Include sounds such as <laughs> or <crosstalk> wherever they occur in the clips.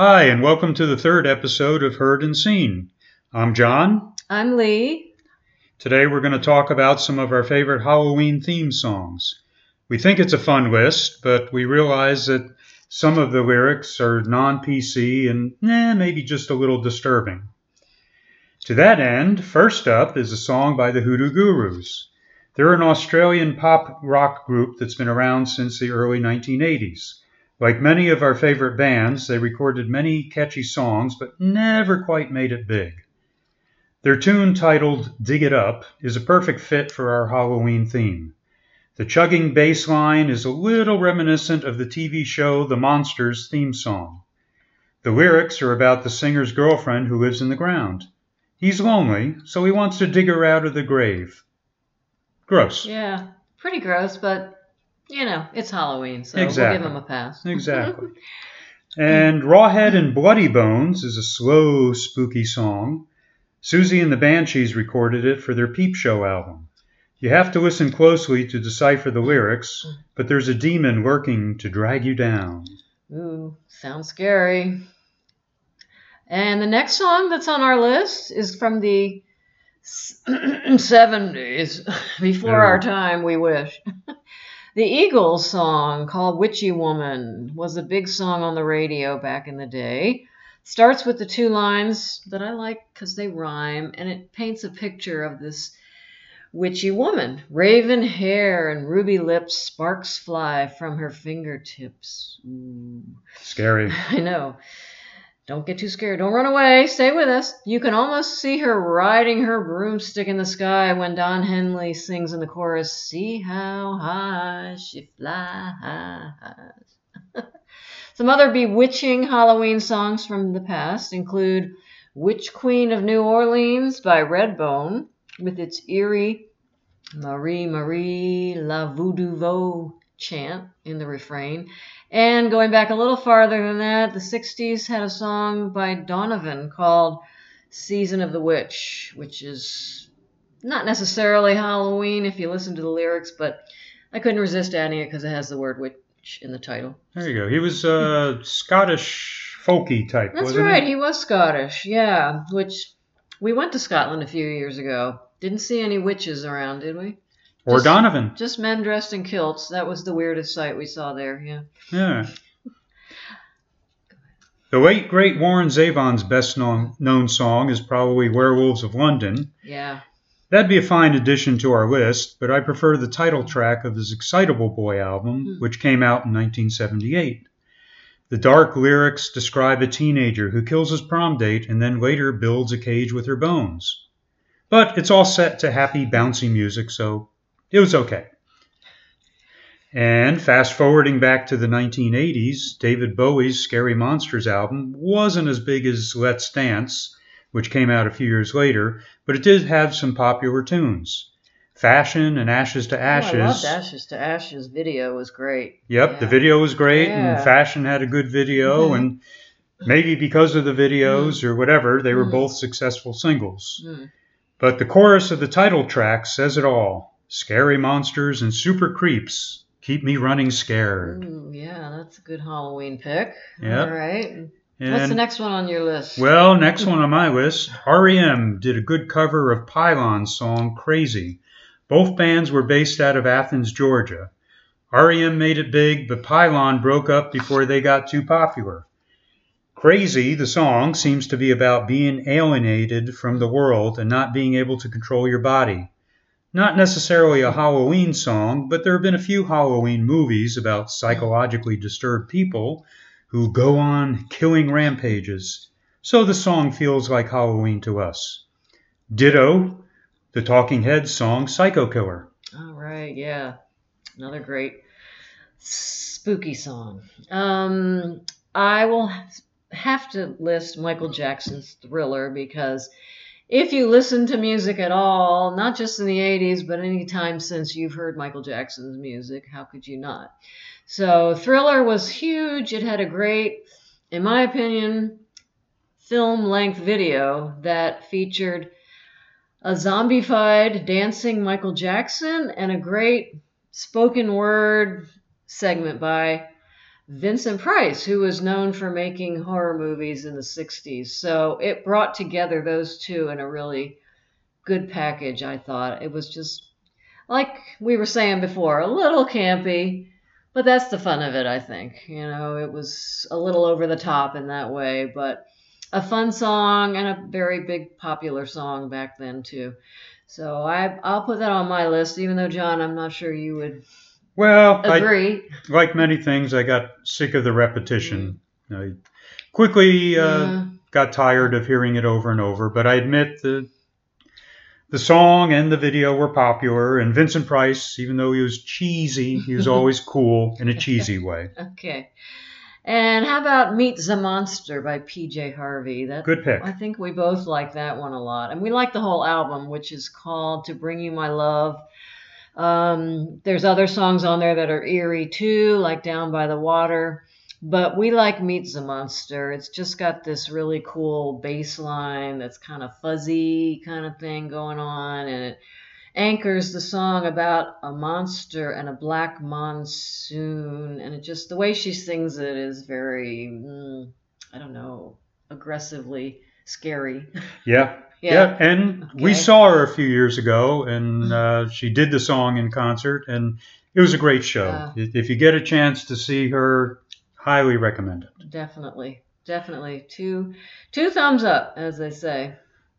Hi, and welcome to the third episode of Heard and Seen. I'm John. I'm Lee. Today we're going to talk about some of our favorite Halloween theme songs. We think it's a fun list, but we realize that some of the lyrics are non PC and eh, maybe just a little disturbing. To that end, first up is a song by the Hoodoo Gurus. They're an Australian pop rock group that's been around since the early 1980s. Like many of our favorite bands, they recorded many catchy songs but never quite made it big. Their tune titled Dig It Up is a perfect fit for our Halloween theme. The chugging bass line is a little reminiscent of the TV show The Munsters theme song. The lyrics are about the singer's girlfriend who lives in the ground. He's lonely, so he wants to dig her out of the grave. Gross. Yeah, pretty gross, but you know, it's Halloween, so Exactly. we'll give him a pass. <laughs> Exactly. and Rawhead and Bloody Bones is a slow, spooky song. Siouxsie and the Banshees recorded it for their Peep Show album. You have to listen closely to decipher the lyrics, but there's a demon lurking to drag you down. Ooh, sounds scary. And the next song that's on our list is from the 70s, <clears throat> <laughs> before Yeah. our time, we wish. <laughs> the Eagles song called Witchy Woman was a big song on the radio back in the day. Starts with the two lines that I like because they rhyme, and it paints a picture of this witchy woman. Raven hair and ruby lips, sparks fly from her fingertips. Ooh. Scary. <laughs> I know. Don't get too scared. Don't run away. Stay with us. You can almost see her riding her broomstick in the sky when Don Henley sings in the chorus, See how high she flies. <laughs> Some other bewitching Halloween songs from the past include Witch Queen of New Orleans by Redbone, with its eerie Marie Marie La Voodoo Vo chant in the refrain. And going back a little farther than that, the 60s had a song by Donovan called Season of the Witch, which is not necessarily Halloween if you listen to the lyrics, but I couldn't resist adding it because it has the word witch in the title. There you go. He was a Scottish folky type, That's right, he? he was Scottish, yeah, which we went to Scotland a few years ago. Didn't see any witches around, did we? Or Just- Donovan. Just men dressed in kilts. That was the weirdest sight we saw there, yeah. Yeah. The late great Warren Zevon's best known, known song is probably Werewolves of London. Yeah. That'd be a fine addition to our list, but I prefer the title track of his Excitable Boy album, Hmm. which came out in 1978. The dark lyrics describe a teenager who kills his prom date and then later builds a cage with her bones. But it's all set to happy, bouncy music, so it was okay. And fast forwarding back to the 1980s, David Bowie's Scary Monsters album wasn't as big as Let's Dance, which came out a few years later, but it did have some popular tunes. Fashion and Ashes to Oh, I Ashes. loved Ashes to Ashes video was great. Yep, the video was great, Yeah. and Fashion had a good video, Mhm. and maybe because of the videos or whatever, they were Mhm. both successful singles. Mm. But the chorus of the title track says it all Scary monsters and super creeps keep me running scared. Ooh, yeah, that's a good Halloween pick. Yep. All right. What's the next one on your list? well, next one on my list REM did a good cover of Pylon's song Crazy. Both bands were based out of Athens, Georgia. REM made it big, but Pylon broke up before they got too popular. Crazy, the song, seems to be about being alienated from the world and not being able to control your body. Not necessarily a Halloween song, but there have been a few Halloween movies about psychologically disturbed people who go on killing rampages. So the song feels like Halloween to us. Ditto, the Talking Heads song Psycho Killer. All right, yeah. Another great spooky song. Um, I will have to list Michael Jackson's Thriller because if you listen to music at all, not just in the 80s, but any time since you've heard Michael Jackson's music, how could you not? So, Thriller was huge. It had a great, in my opinion, film length video that featured a zombified dancing Michael Jackson and a great spoken word segment by Vincent Price, who was known for making horror movies in the 60s. So it brought together those two in a really good package, I thought. It was just, like we were saying before, a little campy, but that's the fun of it, I think. You know, it was a little over the top in that way, but a fun song and a very big popular song back then, too. So I, I'll put that on my list, even though, John, I'm not sure you would Well, I, like many things, I got sick of the repetition. I quickly uh, got tired of hearing it over and over, but I admit the the song and the video were popular, and Vincent Price, even though he was cheesy, he was <laughs> always cool in a cheesy way. Okay. And how about Meet the Monster by PJ Harvey? That Good pick. I think we both like that one a lot. And we like the whole album, which is called To Bring You My Love. Um, there's other songs on there that are eerie too, like Down by the Water. But we like Meet the Monster. It's just got this really cool bass line that's kind of fuzzy kind of thing going on. And it anchors the song about a monster and a black monsoon. And it just, the way she sings it is very, mm, I don't know, aggressively scary. <laughs> Yeah. Yeah. Yeah, and we saw her a few years ago, and uh, she did the song in concert, and it was a great show. If if you get a chance to see her, highly recommend it. Definitely. Definitely. Two two thumbs up, as they say.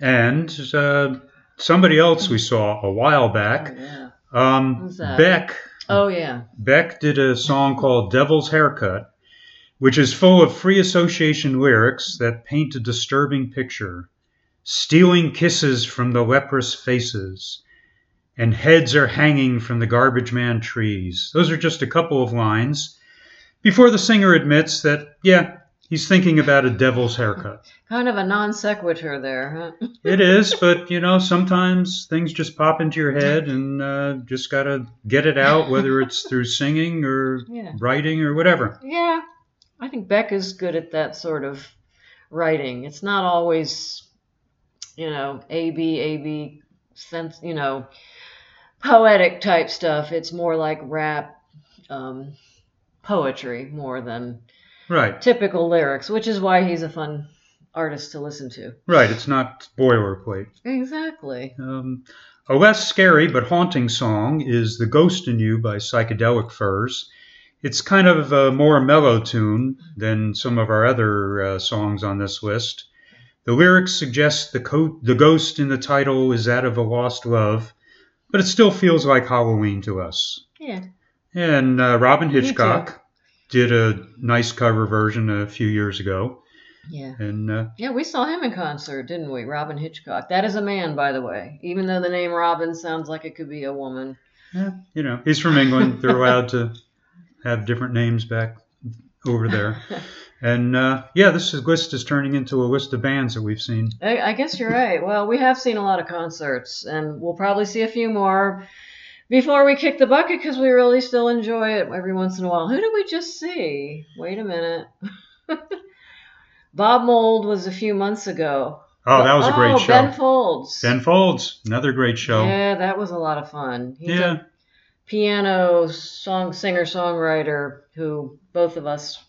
And uh, somebody else we saw a while back, Oh, yeah. um? Beck. Oh yeah. Beck did a song called "Devil's Haircut," which is full of free association lyrics that paint a disturbing picture. Stealing kisses from the leprous faces, and heads are hanging from the garbage man trees. Those are just a couple of lines before the singer admits that, yeah, he's thinking about a devil's haircut. <laughs> Kind of a non sequitur there, huh? <laughs> It is, but you know, sometimes things just pop into your head and uh, just gotta get it out, whether it's through singing or Yeah. writing or whatever. Yeah. I think Beck is good at that sort of writing. It's not always, you know, A B A B sense, you know, poetic type stuff. It's more like rap, um, poetry more than Right, typical lyrics, which is why he's a fun artist to listen to. right. It's not boilerplate. Exactly. Um, a less scary but haunting song is "The Ghost in You" by Psychedelic Furs. It's kind of a more mellow tune than some of our other uh, songs on this list. The lyrics suggest the, co- the ghost in the title is that of a lost love, but it still feels like Halloween to us. Yeah. And uh, Robyn Hitchcock did a nice cover version a few years ago. Yeah. And uh, Yeah, we saw him in concert, didn't we? Robyn Hitchcock. That is a man, by the way. Even though the name Robin sounds like it could be a woman. Yeah, you know, he's from England. They're allowed to have different names back over there. <laughs> And uh, yeah, this is, list is turning into a list of bands that we've seen. I, I guess you're right. Well, we have seen a lot of concerts, and we'll probably see a few more before we kick the bucket because we really still enjoy it every once in a while. Who did we just see? Wait a minute. <laughs> Bob Mould was a few months ago. Oh, that was a great Oh, show. Ben Folds. Ben Folds, another great show. Yeah, that was a lot of fun. He's Yeah. a piano song singer songwriter who both of us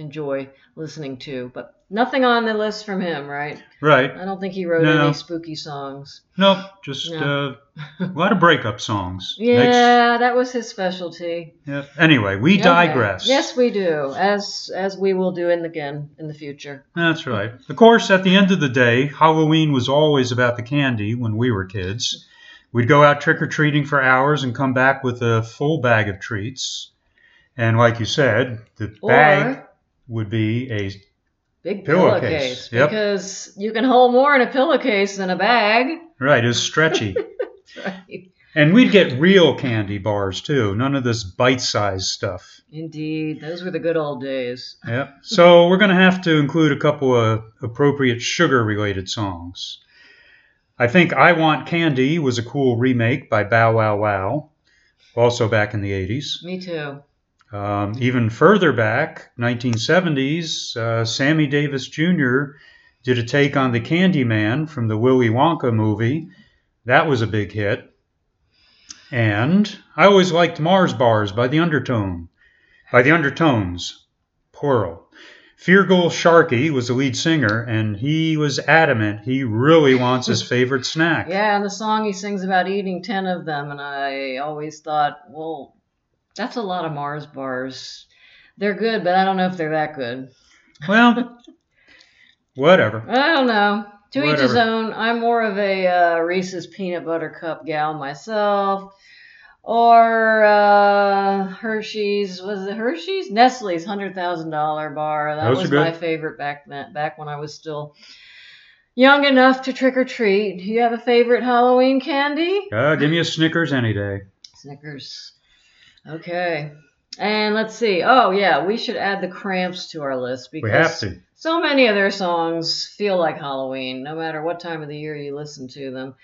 enjoy listening to, but nothing on the list from him, right? Right. I don't think he wrote No. any spooky songs. Nope, just No. uh, <laughs> a lot of breakup songs. Makes- Yeah, that was his specialty. yeah. Anyway, we Okay. digress. Yes, we do, as as we will do in again in the future. That's right. Of course, at the end of the day, Halloween was always about the candy when we were kids. We'd go out trick or treating for hours and come back with a full bag of treats. And like you said, the bag Or would be a big Pillowcase, pillowcase, yep. because you can hold more in a pillowcase than a bag. right, it was stretchy. <laughs> Right. and we'd get real candy bars too, none of this bite-sized stuff. Indeed, those were the good old days. Yep. So we're going to have to include a couple of appropriate sugar-related songs. I think "I Want Candy" was a cool remake by Bow Wow Wow, also back in the '80s. Me too. Um, even further back, 1970s, uh, Sammy Davis Jr. did a take on the Candyman from the Willy Wonka movie. That was a big hit. And I always liked Mars Bars by the Undertone, by the Undertones. plural. Feargal Sharkey was the lead singer, and he was adamant he really wants his <laughs> favorite snack. Yeah, and the song he sings about eating 10 of them, and I always thought, well, that's a lot of Mars bars. They're good, but I don't know if they're that good. Well, <laughs> whatever. I don't know. To each his own. I'm more of a uh, Reese's peanut butter cup gal myself. Or uh, Hershey's was it Hershey's Nestle's hundred thousand dollar bar. That Those was my favorite back then. Back when I was still young enough to trick or treat. Do you have a favorite Halloween candy? Uh, give me a Snickers any day. Snickers. Okay. And let's see. Oh yeah, we should add the Cramps to our list because We have to. so many of their songs feel like Halloween, no matter what time of the year you listen to them.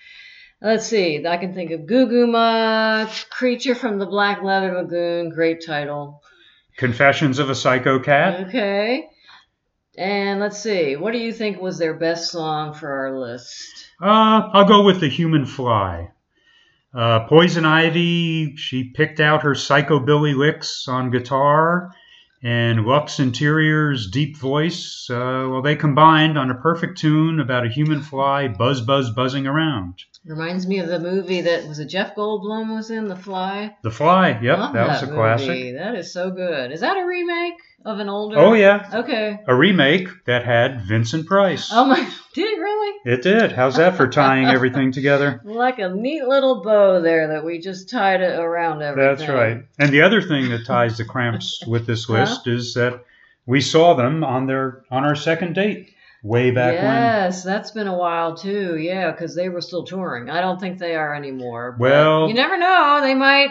Let's see. I can think of Goo Goo Muck, Creature from the Black Leather Lagoon, great title. Confessions of a Psycho Cat. Okay. And let's see. What do you think was their best song for our list? Uh, I'll go with the Human Fly. Uh, Poison Ivy, she picked out her psychobilly licks on guitar, and Lux Interior's deep voice. Uh, well, they combined on a perfect tune about a human fly buzz buzz buzzing around. Reminds me of the movie that was it Jeff Goldblum was in, The Fly. The Fly, yep, Love that was a movie. classic. That is so good. Is that a remake of an older? Oh yeah, Okay. a remake that had Vincent Price. Oh my! <laughs> Did it really? It did. How's that for tying <laughs> everything together? Like a neat little bow there that we just tied it around everything. That's right. And the other thing that ties the Cramps with this Huh? list is that we saw them on their on our second date way back when yes, that's been a while too. Yeah, because they were still touring. I don't think they are anymore. Well- you never know. They might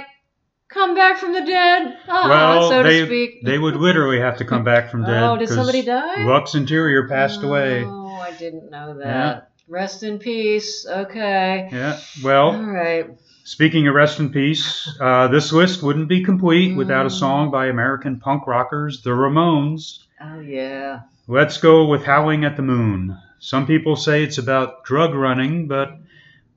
come back from the dead. When. Well, so they to speak. they would literally have to come back from <laughs> dead. oh, did somebody die? Lux Interior passed away. Oh, I didn't know that. Yeah. Rest in peace. Okay. Yeah. Well, All right. speaking of rest in peace, uh, this list wouldn't be complete without a Mm. song by American punk rockers, the Ramones. Oh yeah. Let's go with Howling at the Moon. Some people say it's about drug running, but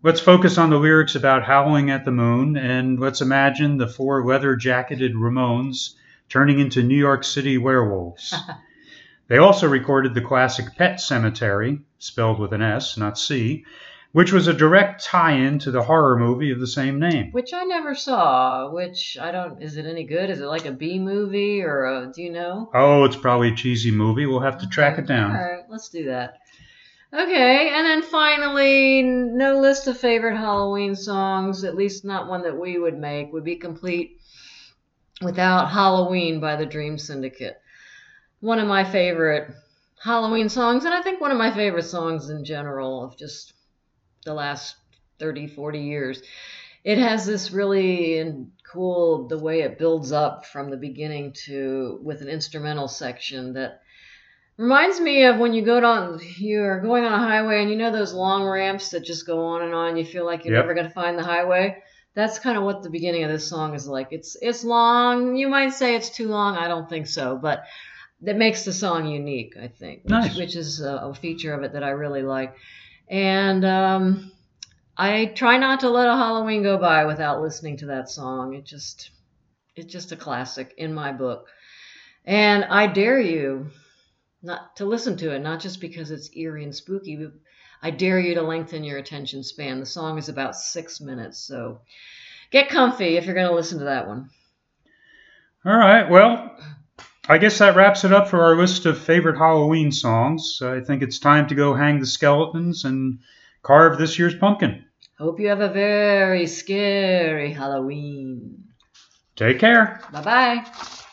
let's focus on the lyrics about howling at the moon and let's imagine the four leather jacketed Ramones turning into New York City werewolves. <laughs> they also recorded the classic Pet Sematary, spelled with an S, not C, which was a direct tie in to the horror movie of the same name. Which I never saw. Which I don't. Is it any good? Is it like a B movie or a? Do you know? Oh, it's probably a cheesy movie. We'll have to track it down. All right, let's do that. Okay, and then finally, no list of favorite Halloween songs, at least not one that we would make, would be complete without Halloween by the Dream Syndicate. One of my favorite Halloween songs, and I think one of my favorite songs in general of just the last 30, 40 years. It has this really cool, the way it builds up from the beginning to with an instrumental section that Reminds me of when you go down, you're going on a highway and you know those long ramps that just go on and on. You feel like you're Yep. never going to find the highway. That's kind of what the beginning of this song is like. It's it's long. You might say it's too long. I don't think so, but that makes the song unique. I think, which, Nice. which is a, a feature of it that I really like. And um, I try not to let a Halloween go by without listening to that song. It just it's just a classic in my book. And I dare you not to listen to it, not just because it's eerie and spooky, but I dare you to lengthen your attention span. The song is about six minutes, so get comfy if you're going to listen to that one. All right. Well, I guess that wraps it up for our list of favorite Halloween songs. I think it's time to go hang the skeletons and carve this year's pumpkin. Hope you have a very scary Halloween. Take care. Bye bye.